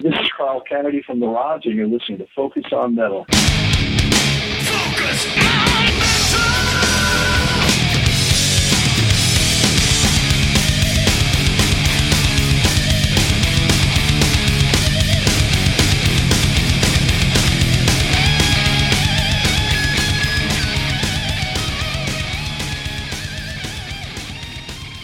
This is Carl Canedy from The Rods, and you're listening to Focus on Metal. Focus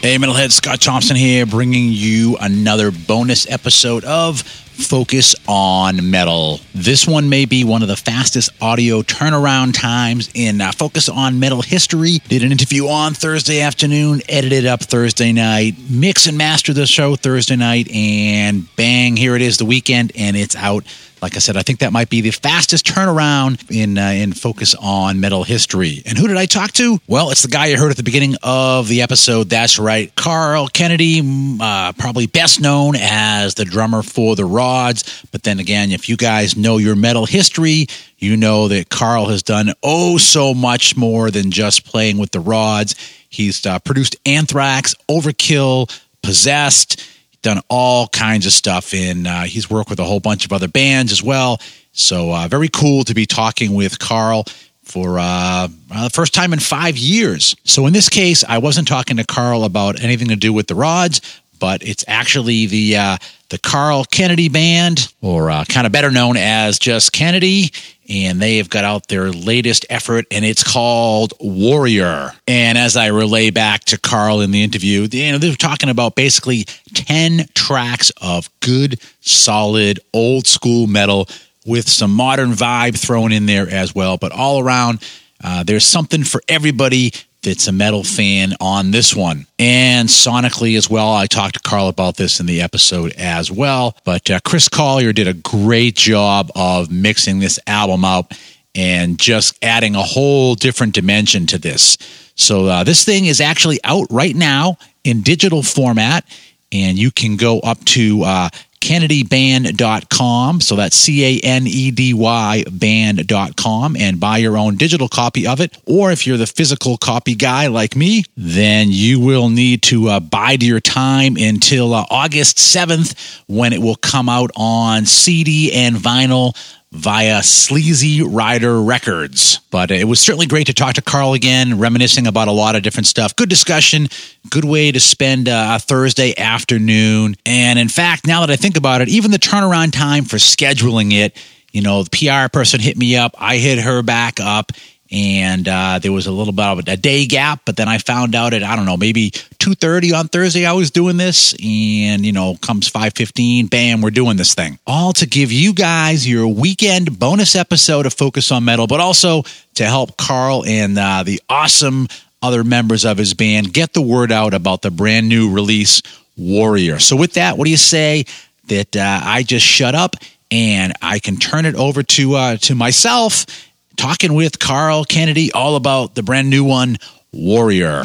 Hey, Metalhead, Scott Thompson here, bringing you another bonus episode of Focus on Metal. This one may be one of the fastest audio turnaround times in uh, Focus on Metal history. Did an interview on Thursday afternoon, edited up Thursday night, mix and master the show Thursday night, and bang, here it is the weekend, and it's out like I said, I think that might be the fastest turnaround in uh, in focus on metal history. And who did I talk to? Well, it's the guy you heard at the beginning of the episode. That's right, Carl Canedy, uh, probably best known as the drummer for the Rods. But then again, if you guys know your metal history, you know that Carl has done oh so much more than just playing with the Rods. He's uh, produced Anthrax, Overkill, Possessed done all kinds of stuff and uh, he's worked with a whole bunch of other bands as well. So uh, very cool to be talking with carl for uh, the first time in five years. So in this case i wasn't talking to carl about anything to do with the rods but it's actually the uh, the Carl Canedy Band, or uh, kind of better known as just Canedy, and they have got out their latest effort, and it's called Warrior. And as I relay back to Carl in the interview, you know, they're talking about basically ten tracks of good, solid, old school metal with some modern vibe thrown in there as well. But all around, uh, there's something for everybody that's a metal fan on this one. And sonically as well, I talked to Carl about this in the episode as well. But uh, Chris Collier did a great job of mixing this album up and just adding a whole different dimension to this. So uh, this thing is actually out right now in digital format. And you can go up to uh, canedyband.com. So that's C A N E D Y band.com and buy your own digital copy of it. Or if you're the physical copy guy like me, then you will need to uh, bide your time until uh, August 7th when it will come out on CD and vinyl via Sleaszy Rider Records. But it was certainly great to talk to Carl again, reminiscing about a lot of different stuff. Good discussion, good way to spend uh, a Thursday afternoon. And in fact, now that I think about it, even the turnaround time for scheduling it, you know, the PR person hit me up, I hit her back up and uh, there was a little bit of a day gap but then i found out at i don't know maybe 2.30 on thursday i was doing this. And you know comes 5.15 bam we're doing this thing. All to give you guys your weekend bonus episode of focus on metal but also to help carl and uh, the awesome other members of his band get the word out about the brand new release warrior. So with that what do you say that uh, i just shut up and I can turn it over to uh, to myself talking with Carl Canedy all about the brand new one, Warrior.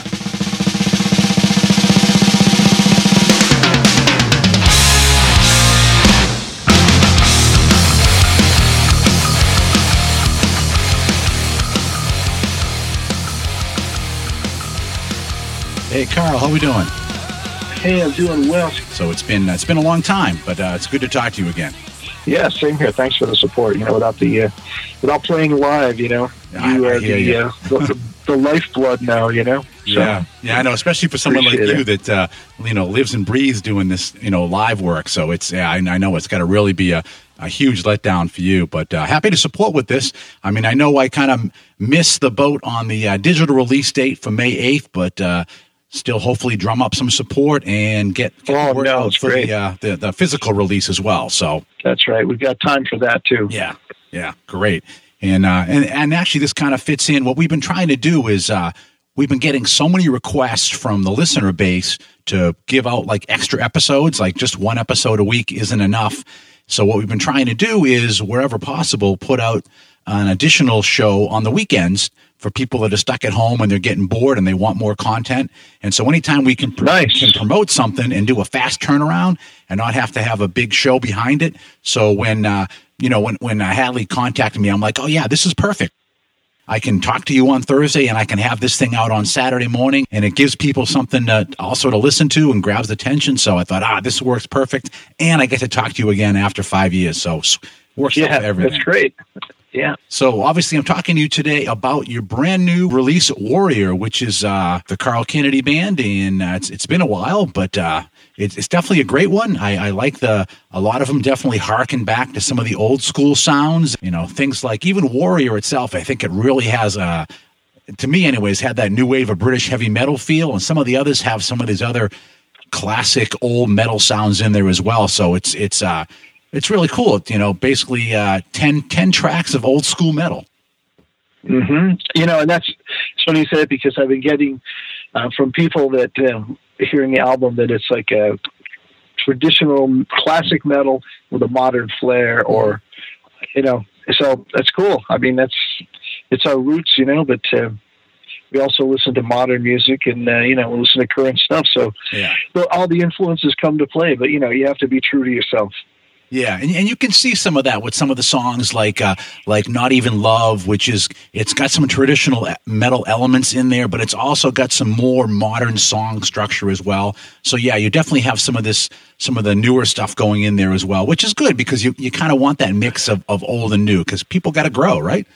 Hey Carl, how we doing? Hey, I'm doing well. So it's been it's been a long time, but uh, it's good to talk to you again. Yeah, same here. Thanks for the support. You know, without the uh, without playing live, you know, you are the, uh, the, the lifeblood now. You know. So, yeah, yeah, I know. Especially for someone like you that uh, you know lives and breathes doing this, you know, live work. So it's yeah, I, I know it's got to really be a a huge letdown for you, but uh, happy to support with this. I mean, I know I kind of missed the boat on the uh, digital release date for May 8th, but uh, still hopefully drum up some support and get, get oh, no, for. The, uh, the, the physical release as well. So that's right. We've got time for that too. Yeah, yeah, great. And uh, and and actually, this kind of fits in. What we've been trying to do is uh, we've been getting so many requests from the listener base to give out like extra episodes. Like just one episode a week isn't enough. So what we've been trying to do is wherever possible, put out an additional show on the weekends for people that are stuck at home and they're getting bored and they want more content. And so anytime we can, nice. can promote something and do a fast turnaround and not have to have a big show behind it. So when, uh, you know, when, when uh, Hadley contacted me, I'm like, oh yeah, this is perfect. I can talk to you on Thursday and I can have this thing out on Saturday morning and it gives people something to also to listen to and grabs attention. So I thought, ah, this works perfect. And I get to talk to you again after five years. So works yeah, out everything. That's great. Yeah. So obviously, I'm talking to you today about your brand new release, Warrior, which is uh, the Carl Canedy band, and uh, it's it's been a while, but uh, it's, it's definitely a great one. I, I like the a lot of them definitely harken back to some of the old school sounds. You know, things like even Warrior itself. I think it really has a to me, anyways, had that new wave of British heavy metal feel, and some of the others have some of these other classic old metal sounds in there as well. So it's it's uh it's really cool. You know, basically uh, 10, 10 tracks of old school metal. Mm-hmm. You know, and that's it's funny you say it because I've been getting uh, from people that uh, hearing the album that it's like a traditional classic metal with a modern flair, or you know, so that's cool. I mean, that's it's our roots, you know, but. Uh, we also listen to modern music and uh, you know we listen to current stuff so yeah. all the influences come to play but you know you have to be true to yourself yeah, and, and you can see some of that with some of the songs like uh, like "Not Even Love," which is it's got some traditional metal elements in there, but it's also got some more modern song structure as well. So yeah, you definitely have some of this some of the newer stuff going in there as well, which is good because you, you kind of want that mix of, of old and new because people got to grow, right?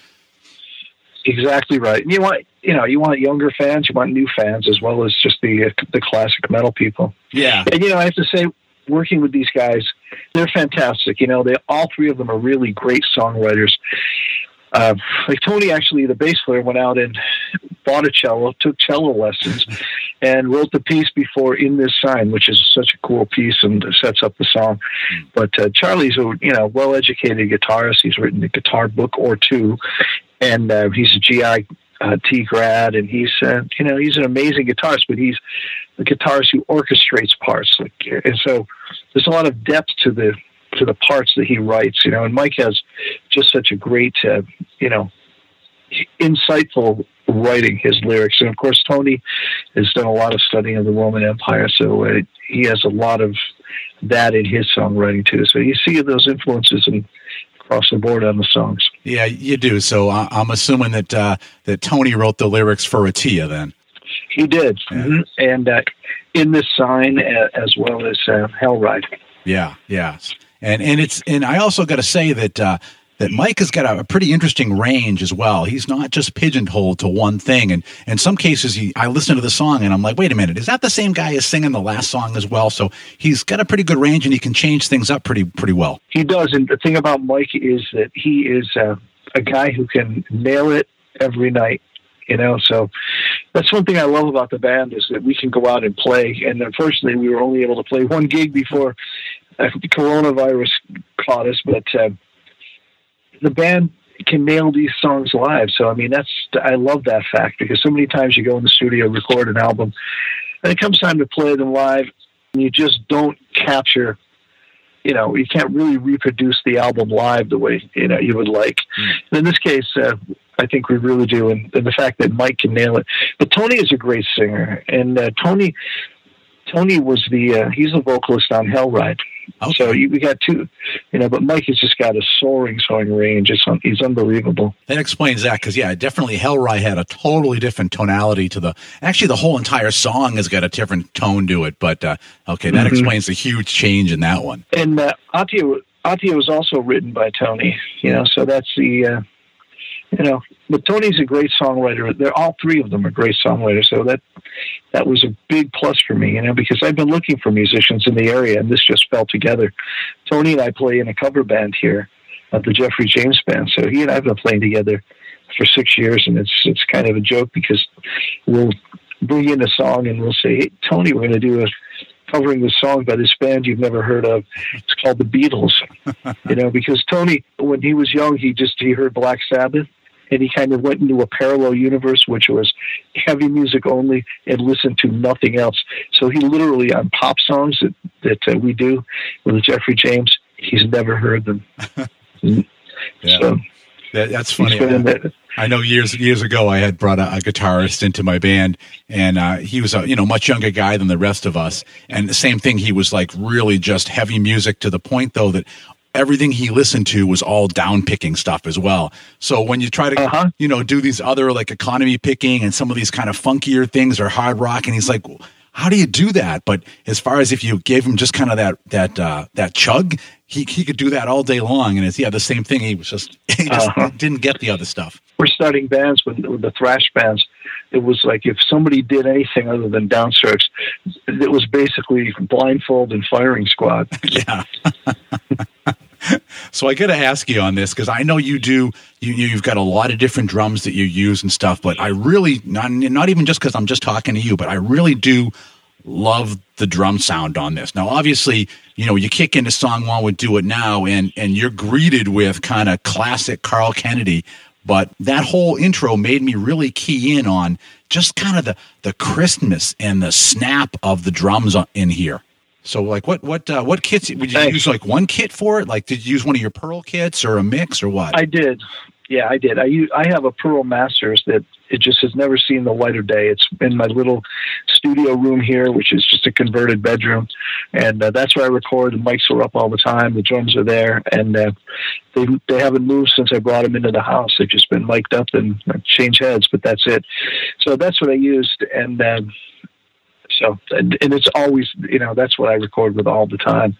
Exactly right. You want you know you want younger fans, you want new fans as well as just the the classic metal people. Yeah, and you know I have to say working with these guys, they're fantastic. You know, they all three of them are really great songwriters. Uh, like Tony, actually, the bass player, went out and bought a cello, took cello lessons, and wrote the piece before "In This Sign," which is such a cool piece and sets up the song. But uh, Charlie's a you know well-educated guitarist. He's written a guitar book or two, and uh, he's a GI uh, T grad, and he's uh, you know he's an amazing guitarist, but he's the guitarist who orchestrates parts. Like, and so there's a lot of depth to the to the parts that he writes. You know, and Mike has just such a great uh, you know insightful writing his lyrics, and of course Tony has done a lot of studying of the Roman Empire, so uh, he has a lot of that in his songwriting too. So you see those influences in across the board on the songs. Yeah, you do. So uh, I'm assuming that uh, that Tony wrote the lyrics for Atia then. He did, yeah. mm-hmm. and uh, in this sign uh, as well as uh, Hellride. Yeah, yeah, and and it's and I also got to say that uh, that Mike has got a, a, pretty interesting range as well. He's not just pigeonholed to one thing. And in some cases, he, I listen to the song and I'm like, wait a minute, is that the same guy as singing the last song as well? So he's got a pretty good range and he can change things up pretty pretty well. He does. And the thing about Mike is that he is uh, a guy who can nail it every night. You know, so that's one thing I love about the band is that we can go out and play. And unfortunately, we were only able to play one gig before uh, coronavirus caught us. But uh, the band can nail these songs live. So I mean, that's I love that fact because so many times you go in the studio, record an album, and it comes time to play them live, and you just don't capture. You know, you can't really reproduce the album live the way you know you would like. Mm. in this case, uh, I think we really do, and, and, the fact that Mike can nail it. But Tony is a great singer, and uh, Tony, Tony was the uh, he's the vocalist on Hellride. Okay. So you, we got two, you know, but Mike has just got a soaring, soaring range. It's he's unbelievable. That explains that because yeah, definitely Hellride had a totally different tonality to the. Actually, the whole entire song has got a different tone to it. But uh, okay, that mm-hmm. explains the huge change in that one. And uh, Atia, Atia was also written by Tony. You know, so that's the. You know, but Tony's a great songwriter. They're all three of them are great songwriters. So that that was a big plus for me, you know, because I've been looking for musicians in the area, and this just fell together. Tony and I play in a cover band here at the Jeffrey James Band. So he and I have been playing together for six years, and it's it's kind of a joke because we'll bring in a song and we'll say, "Hey, Tony, we're going to do a." Covering the song by this band you've never heard of. It's called the Beatles. you know, because Tony, when he was young, he just he heard Black Sabbath, and he kind of went into a parallel universe, which was heavy music only, and listened to nothing else. So he literally on pop songs that that uh, we do with Jeffrey James, he's never heard them. yeah. So, that, that's funny. I, know years years ago I had brought a, a guitarist into my band, and uh, he was a you know much younger guy than the rest of us. And the same thing, he was like really just heavy music to the point though that everything he listened to was all down picking stuff as well. So when you try to, Uh-huh. you know, do these other like economy picking and some of these kind of funkier things or hard rock, and he's like, how do you do that? But as far as if you gave him just kind of that that uh, that chug, he he could do that all day long. And it's yeah, the same thing. He was just he just Uh-huh. didn't get the other stuff. we're starting bands with, with the thrash bands. It was like if somebody did anything other than downstrokes, it was basically blindfold and firing squad. yeah. so I got to ask you on this because I know you do. You you- you've got a lot of different drums that you use and stuff, but I really not not even just because I'm just talking to you, but I really do love the drum sound on this. Now, obviously, you know you kick into song one with "Do It Now," and and you're greeted with kind of classic Carl Canedy. But that whole intro made me really key in on just kind of the the crispness and the snap of the drums in here. So, like, what what uh, what kits would you Thanks. use? Like one kit for it? Like, did you use one of your Pearl kits or a mix or what? I did. Yeah, I did. I I have a Pearl Masters that it just has never seen the light of day. It's in my little studio room here, which is just a converted bedroom, and uh, that's where I record. The mics are up all the time. The drums are there, and uh, they they haven't moved since I brought them into the house. They've just been mic'd up and uh, change heads, but that's it. So that's what I used, and. Um, so and, and it's always you know that's what I record with all the time,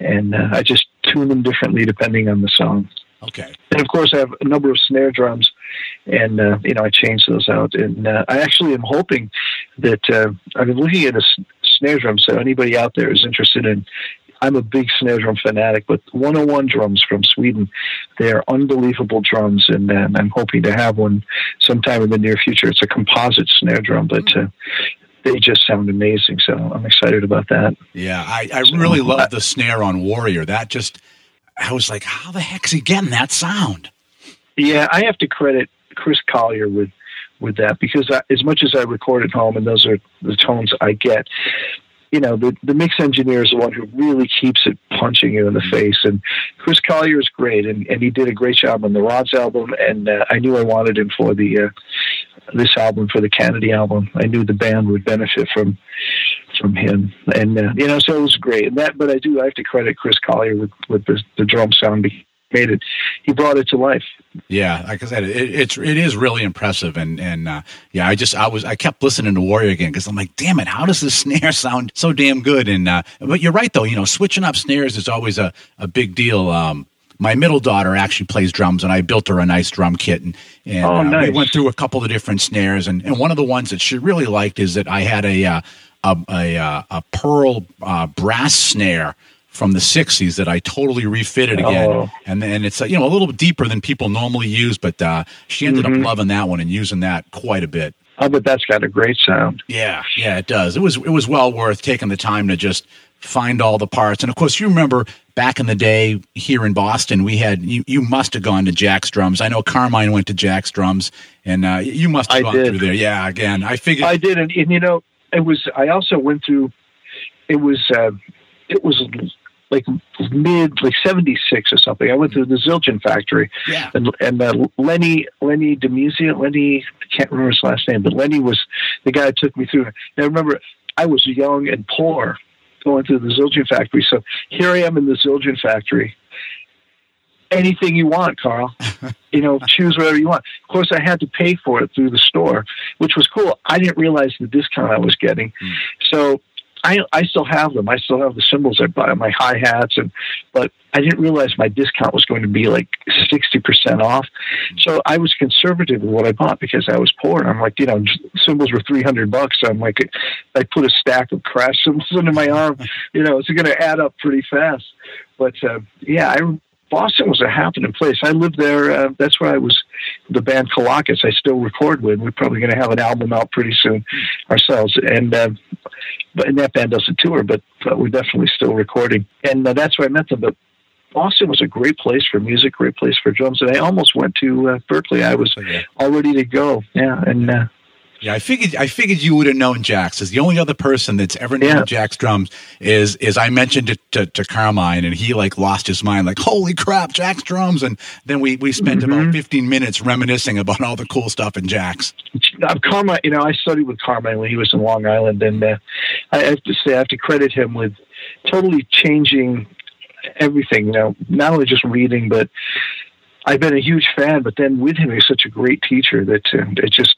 and uh, I just tune them differently depending on the song. Okay. And of course, I have a number of snare drums, and uh, you know I change those out. And uh, I actually am hoping that uh, I've been looking at a s- snare drum. So anybody out there is interested in, I'm a big snare drum fanatic. But 101 drums from Sweden, they are unbelievable drums, and uh, I'm hoping to have one sometime in the near future. It's a composite snare drum, but uh, they just sound amazing. So I'm excited about that. Yeah, I, I really love the snare on Warrior. That just, I was like, how the heck's he getting that sound? Yeah, I have to credit Chris Collier with with that because I, as much as I record at home and those are the tones I get, you know, the the mix engineer is the one who really keeps it punching you in the face. And Chris Collier is great, and, and he did a great job on the Rods album. And uh, I knew I wanted him for the uh, this album for the Canedy album. I knew the band would benefit from from him, and uh, you know, so it was great. And that, but I do I have to credit Chris Collier with with the, the drum sound. He made it. He brought it to life. Yeah, like I said, it, it's it is really impressive, and and uh, yeah, I just I was I kept listening to Warrior again because I'm like, damn it, how does this snare sound so damn good? And uh, but you're right though, you know, switching up snares is always a a big deal. Um, my middle daughter actually plays drums, and I built her a nice drum kit, and and Oh, uh, we went through a couple of different snares, and, and one of the ones that she really liked is that I had a uh, a a, a pearl uh, brass snare from the 60s that I totally refitted again. Oh. And then it's you know a little bit deeper than people normally use, but uh, she ended Mm-hmm. up loving that one and using that quite a bit. Oh, but that's got a great sound. Yeah, yeah, it does. It was it was well worth taking the time to just find all the parts. And of course, you remember back in the day here in Boston, we had you. You must have gone to Jack's Drums. I know Carmine went to Jack's Drums, and uh, you must have I gone did. through there. Yeah, again, I figured. I did, and, and you know, it was. I also went through. It was. Uh, it was like mid, like seventy six or something. I went through the Zildjian factory, yeah, and and uh, Lenny Lenny DiMuzio Lenny I can't remember his last name, but Lenny was the guy who took me through. I remember I was young and poor going through the Zildjian factory. So here I am in the Zildjian factory. Anything you want, Carl. you know, choose whatever you want. Of course, I had to pay for it through the store, which was cool. I didn't realize the discount I was getting. So I, I still have them. I still have the cymbals I buy, my hi hats, and but I didn't realize my discount was going to be like sixty percent off. So I was conservative with what I bought because I was poor. And I'm like, you know, cymbals were three hundred bucks. So I'm like, I put a stack of crash cymbals under my arm. You know, it's going to add up pretty fast. But uh, yeah, I. Boston was a happening place. I lived there. Uh, that's where I was. The band Colacus, I still record with. We're probably going to have an album out pretty soon ourselves. And uh, but and that band doesn't tour, but, but we're definitely still recording. And uh, that's where I met them. But Boston was a great place for music, great place for drums. And I almost went to uh, Berklee. I was all ready to go. Yeah, and uh, Yeah, I figured I figured you would have known Jack's. As the only other person that's ever known Yeah. Jack's drums is is I mentioned it to, to Carmine and he like lost his mind, like holy crap, Jack's drums. And then we we spent Mm-hmm. about fifteen minutes reminiscing about all the cool stuff in Jack's. uh, Carmine, you know, I studied with Carmine when he was in Long Island, and uh, I have to say I have to credit him with totally changing everything. You know, not only just reading, but I've been a huge fan. But then with him, he's such a great teacher that uh, it just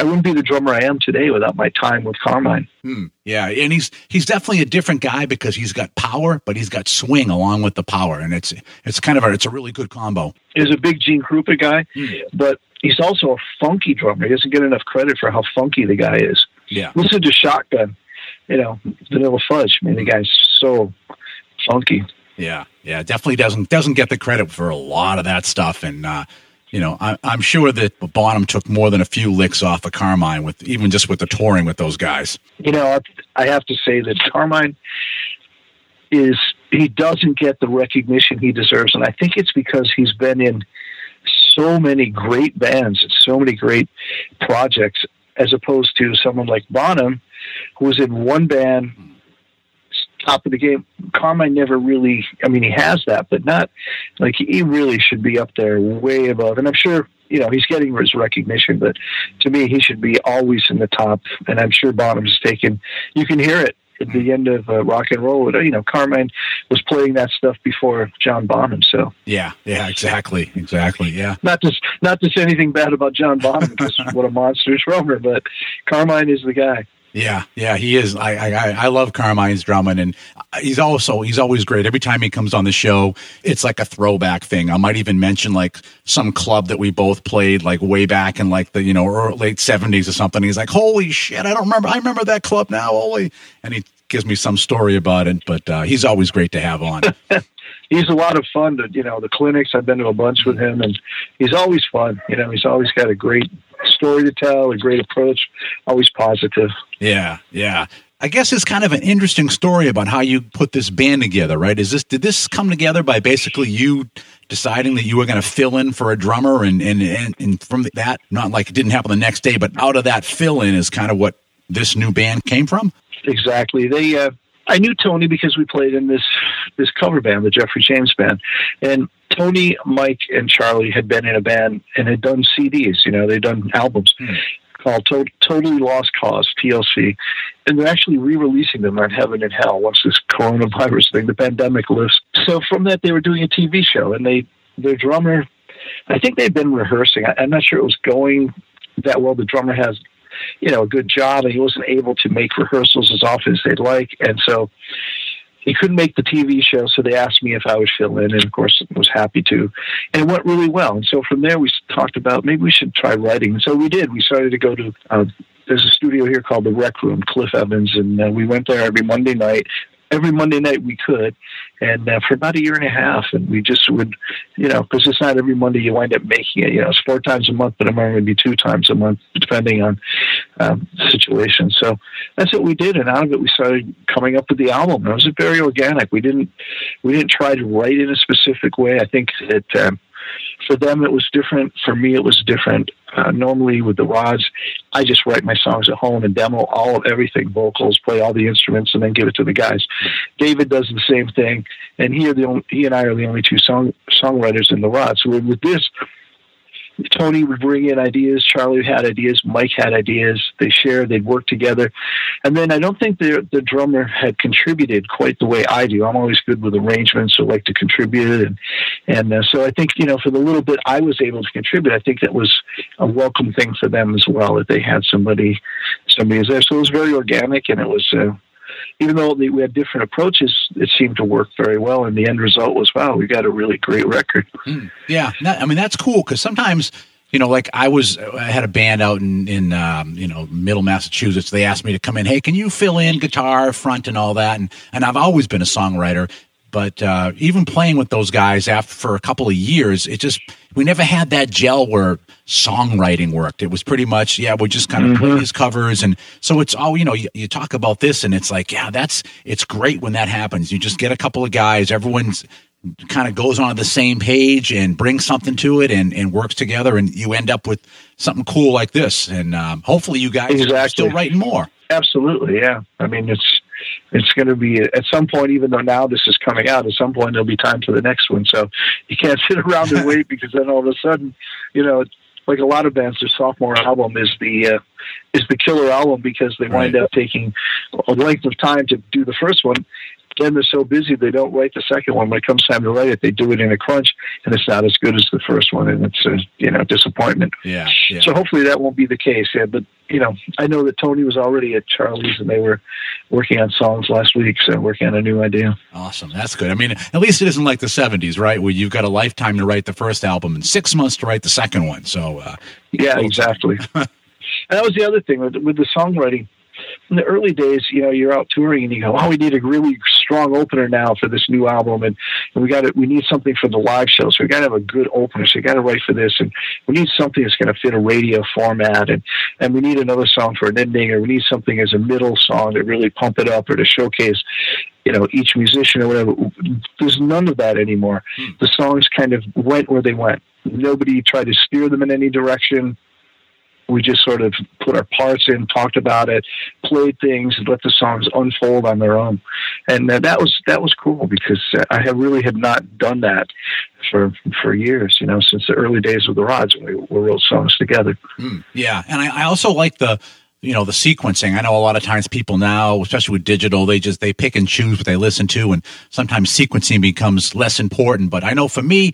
I wouldn't be the drummer I am today without my time with Carmine. Hmm. Yeah, and he's he's definitely a different guy because he's got power, but he's got swing along with the power, and it's it's kind of a it's a really good combo. He's a big Gene Krupa guy, hmm. but he's also a funky drummer. He doesn't get enough credit for how funky the guy is. Yeah, listen to Shotgun, you know, Vanilla Fudge. I mean, the guy's so funky. Yeah, yeah, definitely doesn't doesn't get the credit for a lot of that stuff, and uh, you know, I, am sure that Bonham took more than a few licks off of Carmine with even just with the touring with those guys. You know, I have to say that Carmine is he doesn't get the recognition he deserves, and I think it's because he's been in so many great bands and so many great projects, as opposed to someone like Bonham, who was in one band top of the game. Carmine never really, I mean, he has that, but not like he really should be up there way above. And I'm sure, you know, he's getting his recognition, but to me, he should be always in the top. And I'm sure Bonham's taken, you can hear it at the end of uh, rock and roll. You know, Carmine was playing that stuff before John Bonham. So yeah, yeah, exactly, exactly, yeah. Not just not to say anything bad about John Bonham because what a monster drummer, but Carmine is the guy. Yeah, yeah, he is. I, I I love Carmine's drumming, and he's also he's always great. Every time he comes on the show, it's like a throwback thing. I might even mention like some club that we both played like way back in like the you know late seventies or something. He's like, "Holy shit, I don't remember. I remember that club now." Holy, and he gives me some story about it. But uh, he's always great to have on. he's a lot of fun. To you know the clinics, I've been to a bunch with him, and he's always fun. You know, he's always got a great story to tell, a great approach, always positive. Yeah, yeah. I guess it's kind of an interesting story about how you put this band together, right? Is this did this come together by basically you deciding that you were going to fill in for a drummer, and and and, and from that, not like it didn't happen the next day, but out of that fill in is kind of what this new band came from. Exactly. They, uh, I knew Tony because we played in this this cover band, the Jeffrey James band, and Tony, Mike, and Charlie had been in a band and had done CDs. You know, they'd done albums hmm. called to- Totally Lost Cause (TLC), and they're actually re-releasing them on Heaven and Hell once this coronavirus thing, the pandemic lifts. So from that, they were doing a TV show, and they their drummer, I think they'd been rehearsing. I, I'm not sure it was going that well. The drummer has you know, a good job, and he wasn't able to make rehearsals as often as they'd like, and so he couldn't make the TV show, so they asked me if I would fill in, and of course, was happy to. And it went really well. And so from there, we talked about maybe we should try writing. And so we did. We started to go to. Uh, there's a studio here called the Rec Room, Cliff Evans, and uh, we went there every Monday night every Monday night we could, and uh, for about a year and a half, and we just would, you know, because it's not every Monday you wind up making it. You know, it's four times a month, but it might only be two times a month, depending on um, the situation. So that's what we did, and out of it we started coming up with the album. It was very organic. We didn't we didn't try to write in a specific way. I think that. Um, for them, it was different. For me, it was different. Uh, normally, with the rods, I just write my songs at home and demo all of everything, vocals, play all the instruments, and then give it to the guys. David does the same thing, and he, only, he and I are the only two song songwriters in the rods. So with this, Tony would bring in ideas. Charlie had ideas. Mike had ideas. They shared. They'd work together. And then I don't think the the drummer had contributed quite the way I do. I'm always good with arrangements, or like to contribute, and and uh, so I think you know for the little bit I was able to contribute, I think that was a welcome thing for them as well that they had somebody somebody was there. So it was very organic, and it was. Uh, even though we had different approaches, it seemed to work very well. And the end result was, wow, we got a really great record. Mm, yeah, that, I mean that's cool because sometimes you know, like I was, I had a band out in, in um, you know, middle Massachusetts. They asked me to come in. Hey, can you fill in guitar, front, and all that? And and I've always been a songwriter, but uh, even playing with those guys after for a couple of years, it just we never had that gel where songwriting worked. It was pretty much, yeah, we just kind of mm-hmm. play these covers. And so it's all, you know, you, you, talk about this and it's like, yeah, that's, it's great when that happens. You just get a couple of guys, everyone's kind of goes on the same page and brings something to it and, and works together and you end up with something cool like this. And um, hopefully you guys exactly. are still writing more. Absolutely. Yeah. I mean, it's, it's going to be at some point, even though now this is coming out, at some point there'll be time for the next one. So you can't sit around and wait because then all of a sudden, you know, like a lot of bands, their sophomore album is the uh, is the killer album because they wind right. up taking a length of time to do the first one, then they're so busy they don't write the second one. When it comes time to write it, they do it in a crunch, and it's not as good as the first one, and it's a you know disappointment. Yeah. yeah. So hopefully that won't be the case. Yeah, but you know, I know that Tony was already at Charlie's, and they were working on songs last week, so working on a new idea. Awesome, that's good. I mean, at least it isn't like the '70s, right, where you've got a lifetime to write the first album and six months to write the second one. So uh, yeah, exactly. and that was the other thing with, with the songwriting in the early days, you know, you're out touring and you go, "Oh, we need a really strong opener now for this new album, and, and we got to we need something for the live show, so we got to have a good opener. So we got to write for this, and we need something that's going to fit a radio format, and and we need another song for an ending, or we need something as a middle song to really pump it up or to showcase." You know, each musician or whatever. There's none of that anymore. Hmm. The songs kind of went where they went. Nobody tried to steer them in any direction we just sort of put our parts in, talked about it, played things, let the songs unfold on their own. And uh, that was that was cool because uh, I have really had not done that for for years. You know, since the early days of the Rods when we, we wrote songs together. Mm, yeah, and I, I also like the you know the sequencing i know a lot of times people now especially with digital they just they pick and choose what they listen to and sometimes sequencing becomes less important but i know for me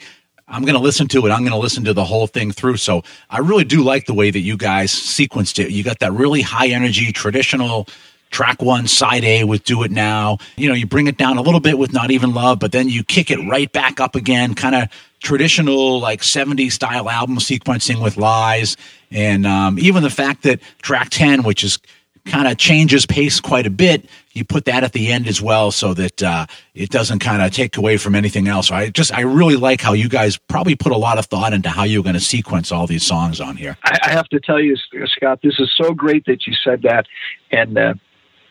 I'm going to listen to it. I'm going to listen to the whole thing through. So I really do like the way that you guys sequenced it. You got that really high energy, traditional track one, side A with Do It Now. You know, you bring it down a little bit with Not Even Love, but then you kick it right back up again, kind of traditional, like 70s style album sequencing with Lies. And um, even the fact that track 10, which is kind of changes pace quite a bit, you put that at the end as well so that uh, it doesn't kind of take away from anything else. I just I really like how you guys probably put a lot of thought into how you're going to sequence all these songs on here. I, I, have to tell you, Scott, this is so great that you said that, and. Uh,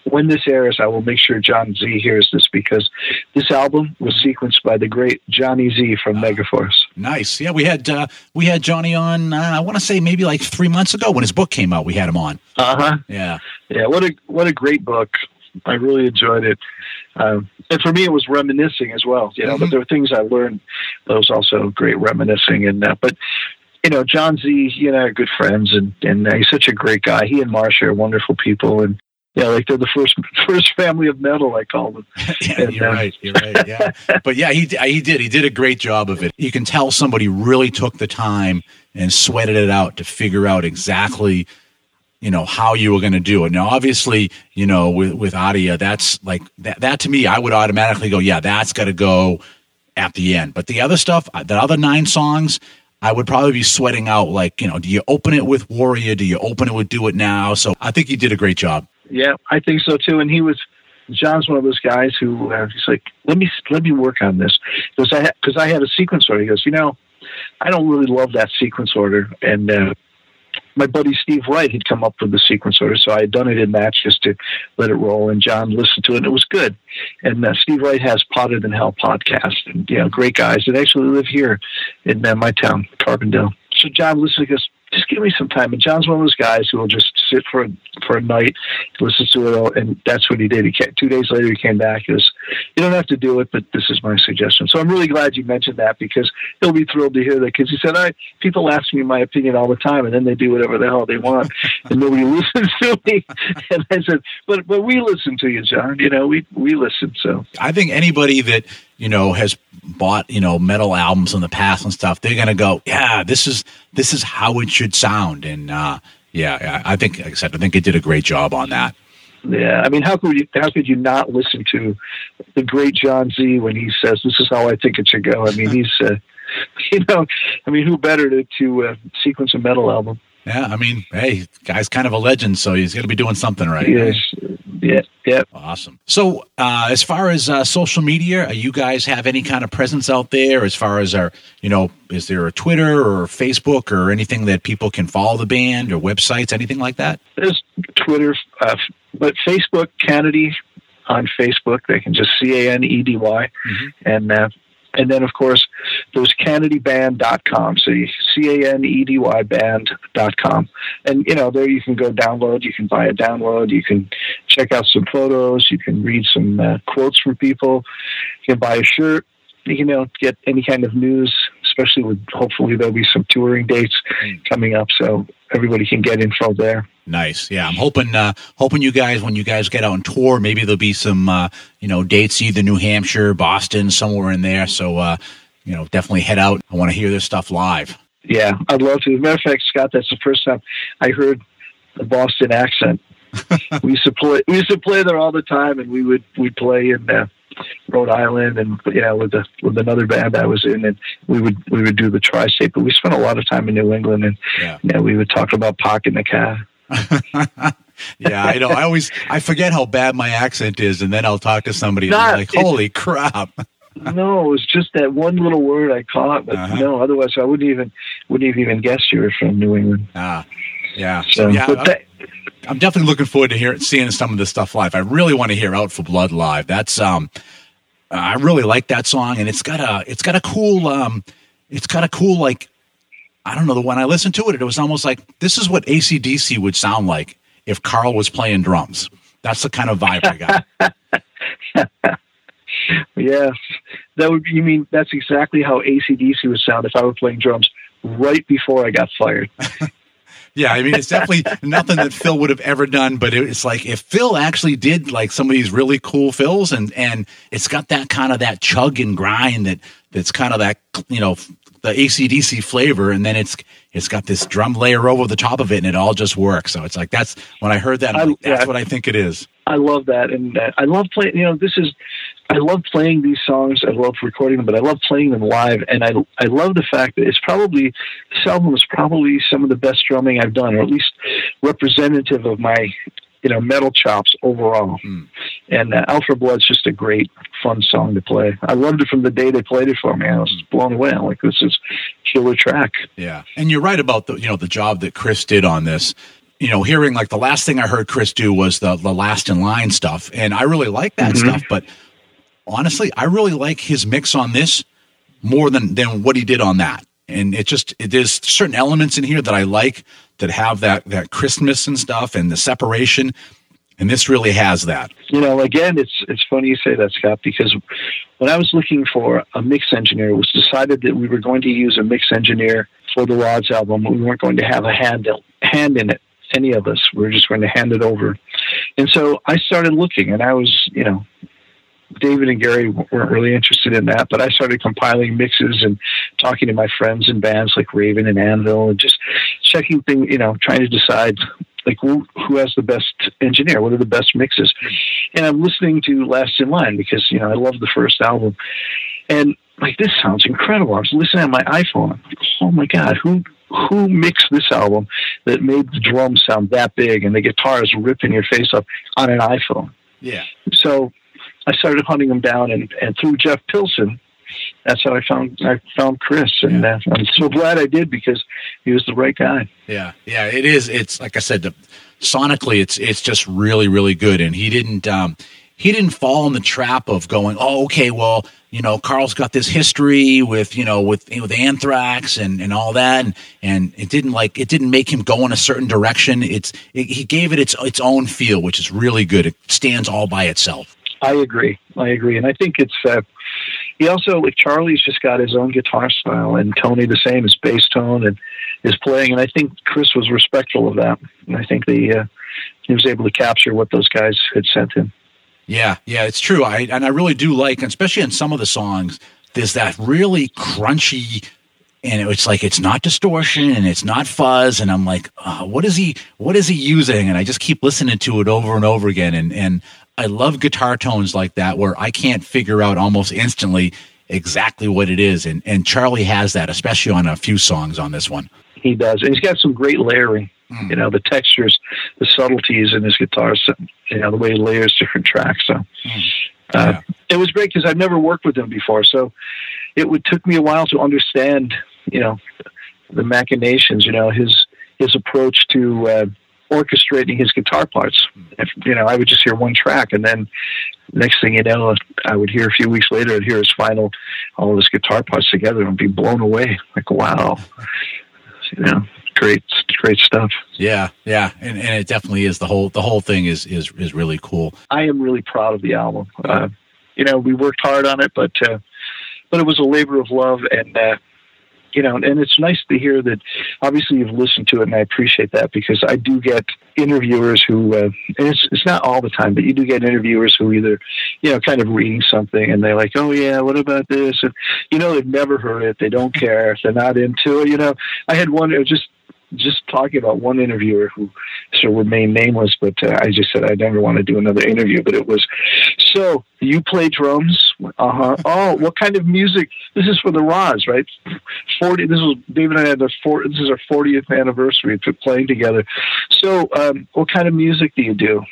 when this airs, I will make sure John Z hears this because this album was sequenced by the great Johnny Z from uh, Megaforce. Nice, yeah. We had uh, we had Johnny on. Uh, I want to say maybe like three months ago when his book came out. We had him on. Uh huh. Yeah. Yeah. What a what a great book. I really enjoyed it. Um, and for me, it was reminiscing as well. You know, mm-hmm. but there were things I learned that was also great reminiscing. And uh, but you know, John Z, you know, are good friends, and and uh, he's such a great guy. He and Marsha are wonderful people, and yeah, like they're the first first family of metal. I call them. yeah, and, you're uh, right. You're right. Yeah, but yeah, he he did he did a great job of it. You can tell somebody really took the time and sweated it out to figure out exactly you know how you were going to do it. Now, obviously, you know with with Atia, that's like that. That to me, I would automatically go, yeah, that's got to go at the end. But the other stuff, uh, the other nine songs, I would probably be sweating out. Like, you know, do you open it with Warrior? Do you open it with Do It Now? So I think you did a great job. Yeah, I think so too. And he was. John's one of those guys who uh, he's like, let me let me work on this because I because I had a sequence order. He goes, you know, I don't really love that sequence order, and uh, my buddy Steve Wright had come up with the sequence order, so I had done it in that just to let it roll. And John listened to it, and it was good. And uh, Steve Wright has Potted in Hell podcast, and you know, great guys that actually live here in uh, my town, Carbondale. So John listened, he goes, just give me some time. And John's one of those guys who will just sit for a, for a night, listen to it all, and that's what he did. He came, two days later he came back. He was, you don't have to do it, but this is my suggestion. So I'm really glad you mentioned that because he'll be thrilled to hear that. Because he said, I people ask me my opinion all the time, and then they do whatever the hell they want, and nobody listens to me. And I said, but but we listen to you, John. You know, we we listen. So I think anybody that you know has bought you know metal albums in the past and stuff they're gonna go yeah this is this is how it should sound and uh yeah i think like i said i think it did a great job on that. Yeah i mean how could you how could you not listen to the great john z when he says this is how i think it should go. I mean he's uh, you know i mean who better to to uh, sequence a metal album? Yeah, I mean, hey, guy's kind of a legend, so he's going to be doing something right. Yes, yeah, yeah. Awesome. So, uh, as far as uh, social media, you guys have any kind of presence out there? As far as our, you know, is there a Twitter or Facebook or anything that people can follow the band or websites, anything like that? There's Twitter, uh, but Facebook, Canedy on Facebook. They can just C A N E D Y, mm-hmm. and uh, and then, of course, there's CanedyBand.com. So C-A-N-E-D-Y band.com. And, you know, there you can go download. You can buy a download. You can check out some photos. You can read some uh, quotes from people. You can buy a shirt. You know, get any kind of news especially with hopefully there'll be some touring dates Mm. coming up, so everybody can get info there. Nice. Yeah, I'm hoping uh, hoping you guys when you guys get out on tour, maybe there'll be some uh, you know dates either New Hampshire, Boston, somewhere in there. So uh, you know, definitely head out. I want to hear this stuff live. Yeah, I'd love to. As a matter of fact, Scott, that's the first time I heard the Boston accent. we used to play. We used to play there all the time, and we would we'd play in uh, Rhode Island, and you know, with the with another band I was in, and we would we would do the tri-state. But we spent a lot of time in New England, and Yeah. you know, we would talk about parking the car. yeah, I know. I always I forget how bad my accent is, and then I'll talk to somebody and Nah, I'm like, "Holy crap!" no, it was just that one little word I caught, but Uh-huh. no, otherwise I wouldn't even wouldn't even guessed you were from New England. Ah, yeah. So So, yeah, but that, I'm definitely looking forward to hearing seeing some of this stuff live. I really want to hear "Out for Blood" live. That's um, I really like that song, and it's got a it's got a cool um, it's got a cool like I don't know. The when I listened to it, it was almost like this is what ACDC would sound like if Carl was playing drums. That's the kind of vibe I got. Yes, that would. You mean that's exactly how ACDC would sound if I were playing drums right before I got fired. Yeah, I mean, it's definitely nothing that Phil would have ever done, but it's like if Phil actually did like some of these really cool fills, and and it's got that kind of that chug and grind that that's kind of that you know the ACDC flavor, and then it's it's got this drum layer over the top of it, and it all just works. So it's like that's when I heard that, I- like, that's yeah. what I think it is. I love that, and uh, I love playing. You know, this is. I love playing these songs. I love recording them, but I love playing them live. And I I love the fact that it's probably this album is probably some of the best drumming I've done, or at least representative of my you know metal chops overall. Hmm. And uh, Out for Blood's just a great, fun song to play. I loved it from the day they played it for me. I was blown away. I'm like, this is killer track. Yeah, and you're right about the you know the job that Chris did on this. You know, hearing like the last thing I heard Chris do was the the last in line stuff, and I really like that Mhm. stuff. But honestly, I really like his mix on this more than than what he did on that. And it just it, there's certain elements in here that I like that have that that Christmas and stuff and the separation, and this really has that. you know, again, it's it's funny you say that, Scott, because when I was looking for a mix engineer, it was decided that we were going to use a mix engineer for the Rods album. We weren't going to have a hand hand in it, any of us. We were just going to hand it over. And so I started looking, and I was, you know, David and Gary weren't really interested in that, but I started compiling mixes and talking to my friends in bands like Raven and Anvil, and just checking things, you know, trying to decide like who, who has the best engineer, what are the best mixes and I'm listening to Last in Line because you know I love the first album, and like this sounds incredible. I was listening on my iPhone. I'm like, oh my god, who who mixed this album that made the drums sound that big and the guitars ripping your face off on an iPhone? Yeah, So I started hunting him down, and and through Jeff Pilson. That's how I found I found Chris, and uh, I'm so glad I did because he was the right guy. Yeah, yeah, it is. It's like I said, the, sonically, it's it's just really, really good. And he didn't um, he didn't fall in the trap of going, oh, okay, well, you know, Carl's got this history with you know with with Anthrax and and all that, and and it didn't like it didn't make him go in a certain direction. It's it, he gave it its its own feel, which is really good. It stands all by itself. I agree. I agree, and I think it's. Uh, he also like Charlie's just got his own guitar style, and Tony the same, his bass tone and his playing, and I think Chris was respectful of that, and I think the uh, he was able to capture what those guys had sent him. Yeah, yeah, it's true. I and I really do like, especially in some of the songs, there's that really crunchy, and it's like it's not distortion and it's not fuzz, and I'm like, uh, what is he? What is he using? And I just keep listening to it over and over again, and and I love guitar tones like that where I can't figure out almost instantly exactly what it is, and and Charlie has that, especially on a few songs on this one. He does, and he's got some great layering. Mm. You know, the textures, the subtleties in his guitar, you know, the way he layers different tracks. So Mm. uh, Yeah. it was great because I've never worked with him before, so it would took me a while to understand, you know, the machinations. You know, his his approach to uh, orchestrating his guitar parts. If you know, I would just hear one track, and then next thing you know, I would hear a few weeks later, I'd hear his final, all of his guitar parts together, and be blown away. Like, wow, you know, great, great stuff. Yeah, yeah, and, and it definitely is the whole the whole thing is is is really cool. I am really proud of the album. Uh, you know, we worked hard on it, but uh, but it was a labor of love, and uh, you know, and it's nice to hear that. Obviously, you've listened to it, and I appreciate that because I do get interviewers who, uh, and it's it's not all the time, but you do get interviewers who either, you know, kind of reading something and they're like, oh yeah, what about this? And you know, they've never heard it, they don't care, they're not into it. You know, I had one. It was just just talking about one interviewer who sort of remained nameless, but uh, I just said I never want to do another interview. But it was so you play drums, uh huh. Oh, what kind of music? This is for the Rods, right? Forty. This was David and I had the four. This is our fortieth anniversary of playing together. So, um, what kind of music do you do?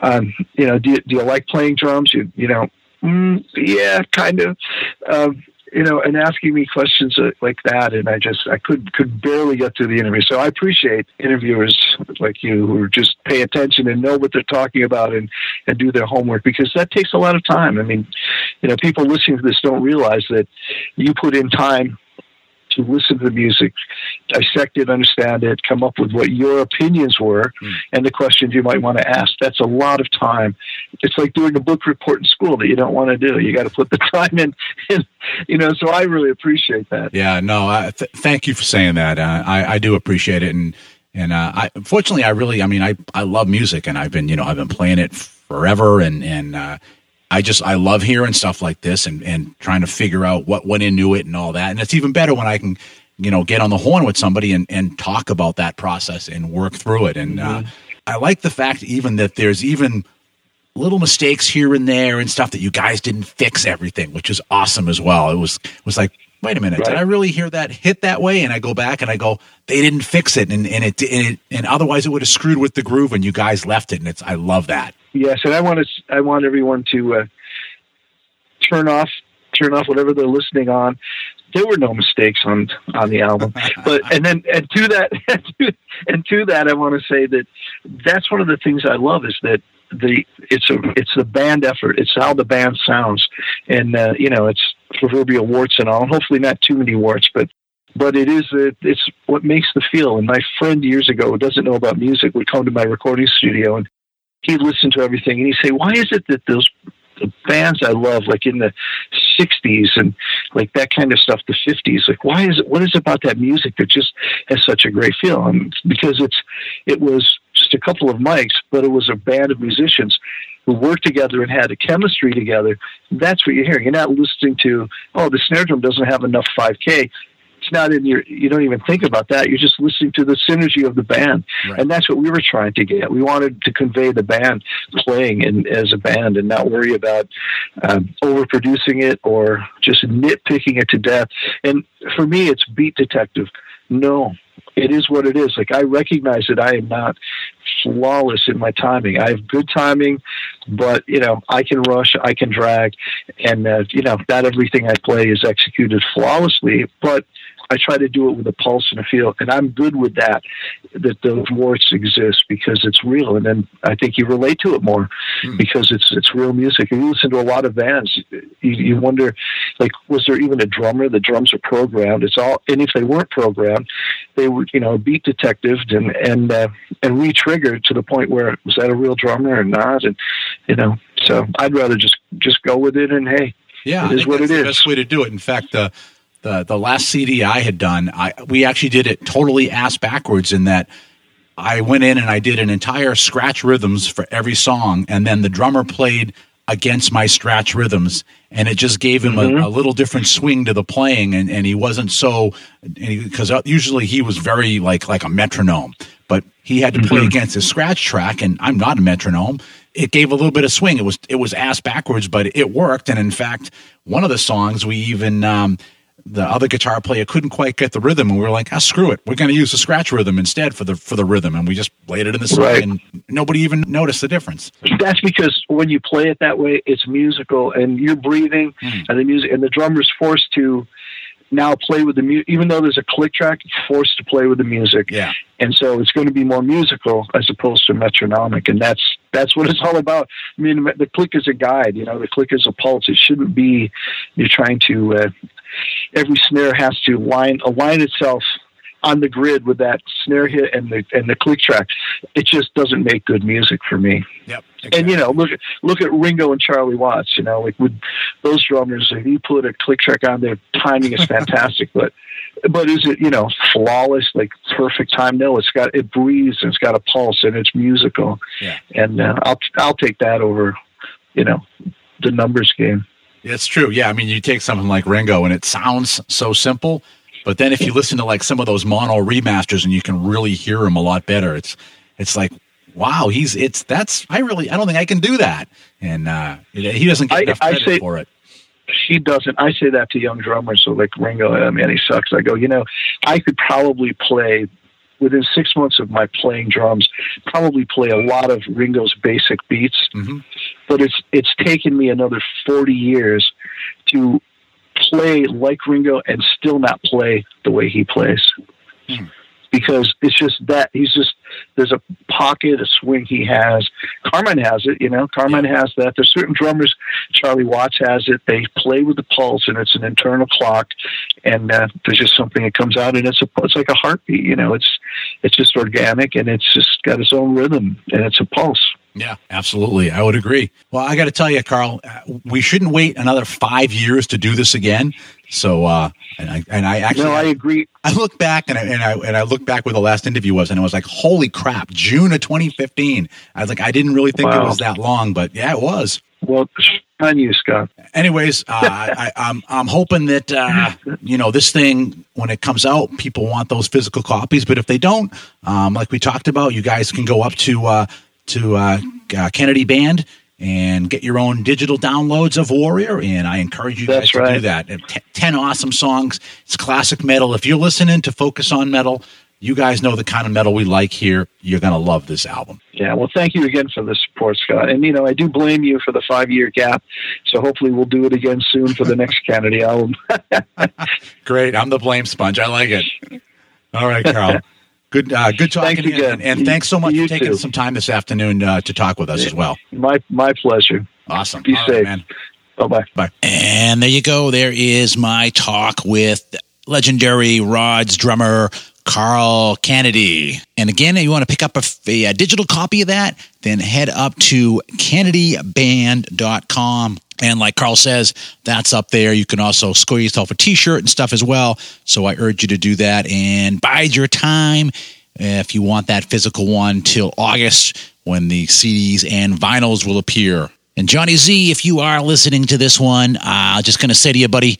Um, you know, do you, do you like playing drums? You you know, mm, yeah, kind of. Um, you know, and asking me questions uh, like that, and I just I could could barely get through the interview. So I appreciate interviewers like you who just pay attention and know what they're talking about and and do their homework because that takes a lot of time. I mean, you know, people listening to this don't realize that you put in time to listen to the music, dissect it, understand it, come up with what your opinions were mm. and the questions you might want to ask. That's a lot of time. It's like doing a book report in school that you don't want to do. You got to put the time in, in, you know, so I really appreciate that. Yeah, no, I, th- thank you for saying that. Uh, I, I do appreciate it. And, and, uh, I, fortunately, I really, I mean, I, I love music and I've been, you know, I've been playing it forever and, and, uh, I just I love hearing stuff like this and and trying to figure out what went into it and all that. And it's even better when I can you know get on the horn with somebody and and talk about that process and work through it. And uh, mm-hmm. uh, I like the fact even that there's even little mistakes here and there and stuff that you guys didn't fix everything, which is awesome as well. It was was like wait a minute, right. did I really hear that hit that way? And I go back and I go, they didn't fix it, and and it and, it, and otherwise it would have screwed with the groove, and you guys left it, and it's I love that. Yes, and I want to I want everyone to uh, turn off turn off whatever they're listening on. There were no mistakes on on the album, but and then and to that and to that I want to say that that's one of the things I love is that the it's a it's the band effort. It's how the band sounds, and uh, you know it's proverbial warts and all. Hopefully not too many warts, but but it is it's what makes the feel. And my friend years ago who doesn't know about music would come to my recording studio and he'd listen to everything and he'd say, "Why is it that those bands I love, like in the '60s and like that kind of stuff, the '50s, like why is it? What is it about that music that just has such a great feel? And because it's it was just a couple of mics, but it was a band of musicians who worked together and had a chemistry together. That's what you're hearing. You're not listening to, oh, the snare drum doesn't have enough 5K not in your you don't even think about that you're just listening to the synergy of the band right. and that's what we were trying to get we wanted to convey the band playing in, as a band and not worry about um, overproducing it or just nitpicking it to death and for me it's beat detective no it is what it is. Like I recognize that I am not flawless in my timing. I have good timing, but you know I can rush, I can drag, and uh, you know not everything I play is executed flawlessly. But I try to do it with a pulse and a feel, and I'm good with that. That those warts exist because it's real, and then I think you relate to it more mm. because it's it's real music. And you listen to a lot of bands, you, you wonder, like, was there even a drummer? The drums are programmed. It's all, and if they weren't programmed, they were you know beat detectived and and uh, and re-triggered to the point where was that a real drummer or not? And you know, so I'd rather just just go with it and hey. Yeah, it is what it is. The best way to do it. In fact, uh, the the last CD I had done, I we actually did it totally ass backwards in that I went in and I did an entire scratch rhythms for every song, and then the drummer played against my scratch rhythms, and it just gave him mm-hmm. a, a, little different swing to the playing, and, and he wasn't so because uh, usually he was very like like a metronome, but he had to play mm-hmm. against his scratch track, and I'm not a metronome. It gave a little bit of swing. It was it was ass backwards, but it worked. And in fact, one of the songs we even um, the other guitar player couldn't quite get the rhythm, and we were like, "Ah, screw it, we're going to use the scratch rhythm instead for the for the rhythm," and we just played it in the song, right. and nobody even noticed the difference. That's because when you play it that way, it's musical, and you're breathing, mm. and the music, and the drummer's forced to now play with the music, even though there's a click track, it's forced to play with the music. Yeah. And so it's going to be more musical as opposed to metronomic. And that's, that's what it's all about. I mean, the click is a guide, you know, the click is a pulse. It shouldn't be, you're trying to, uh, every snare has to line, align itself on the grid with that snare hit and the and the click track. It just doesn't make good music for me. Yep. Exactly. And you know, look at look at Ringo and Charlie Watts. You know, like with those drummers, if you put a click track on, their timing is fantastic. but but is it you know flawless like perfect time no it's got it breathes and it's got a pulse and it's musical Yeah. and uh, i'll i'll take that over you know the numbers game It's true. Yeah. I mean, you take something like Ringo and it sounds so simple, but then if you listen to like some of those mono remasters and you can really hear him a lot better, it's, it's like, wow, he's, it's, that's, I really, I don't think I can do that. And, uh, he doesn't get I- enough I credit say- for it. he doesn't i say that to young drummers so like ringo i mean he sucks i go you know i could probably play within six months of my playing drums probably play a lot of ringo's basic beats hmm but it's it's taken me another 40 years to play like Ringo and still not play the way he plays. Hmm. Because it's just that he's just there's a pocket, a swing he has. Carmine has it, you know. Carmine has that. There's certain drummers. Charlie Watts has it. They play with the pulse, and it's an internal clock. And uh, there's just something that comes out, and it's a it's like a heartbeat. You know, it's it's just organic, and it's just got its own rhythm, and it's a pulse. Yeah, absolutely. I would agree. Well, I got to tell you, Carl, uh, we shouldn't wait another five years to do this again. So, uh, and I, and I actually, No, I agree. I look back and I, and I and I look back where the last interview was, and I was like, "Holy crap!" June of 2015. I was like, I didn't really think it was that long, but yeah, it was. Well, on you, Scott. Anyways, uh, I, I, I'm I'm hoping that uh, you know this thing when it comes out, people want those physical copies. But if they don't, um, like we talked about, you guys can go up to uh, to uh, uh, Canedy Band and get your own digital downloads of Warrior. And I encourage you guys That's to do that. T- Ten awesome songs. It's classic metal. If you're listening to Focus on Metal, you guys know the kind of metal we like here. You're gonna love this album. Yeah, well, thank you again for the support, Scott. And you know, I do blame you for the five-year gap. So hopefully, we'll do it again soon for the next Canedy album. Great. I'm the blame sponge. I like it. All right, Carl. Good, uh, good talking Thanks to you, again. and, and thanks so much You for taking too. some time this afternoon uh, to talk with us as well. my my pleasure. Awesome. Be All right, safe. man. Bye bye. Bye. And there you go. There is my talk with legendary Rods drummer Carl Canedy. And again, if you want to pick up a, a digital copy of that, then head up to canedyband.com. And like Carl says, that's up there. You can also score yourself a t shirt and stuff as well. So I urge you to do that and bide your time if you want that physical one till August when the CDs and vinyls will appear. And Johnny Z, if you are listening to this one, uh, just going to say to you, buddy,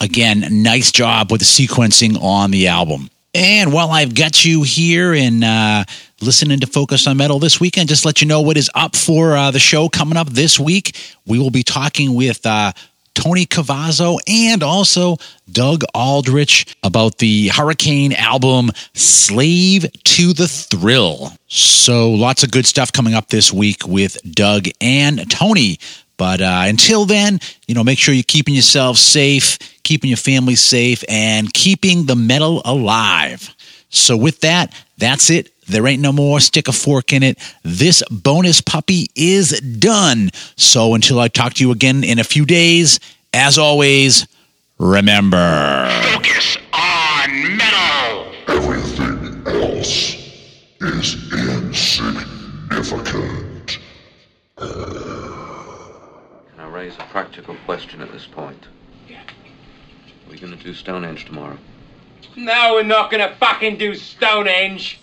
again, nice job with the sequencing on the album. And while I've got you here and uh, listening to Focus on Metal this weekend, just let you know what is up for uh, the show coming up this week. We will be talking with uh, Tony Cavazo and also Doug Aldrich about the Hurricane album Slave to the Thrill. So lots of good stuff coming up this week with Doug and Tony. But uh, until then, you know, make sure you're keeping yourself safe, keeping your family safe, and keeping the metal alive. So with that, that's it. There ain't no more. Stick a fork in it. This bonus puppy is done. So until I talk to you again in a few days, as always, remember. Focus on metal. Everything else is insignificant. Can I raise a practical question at this point? Yeah. Are we going to do Stonehenge tomorrow? No, we're not gonna fucking do Stonehenge.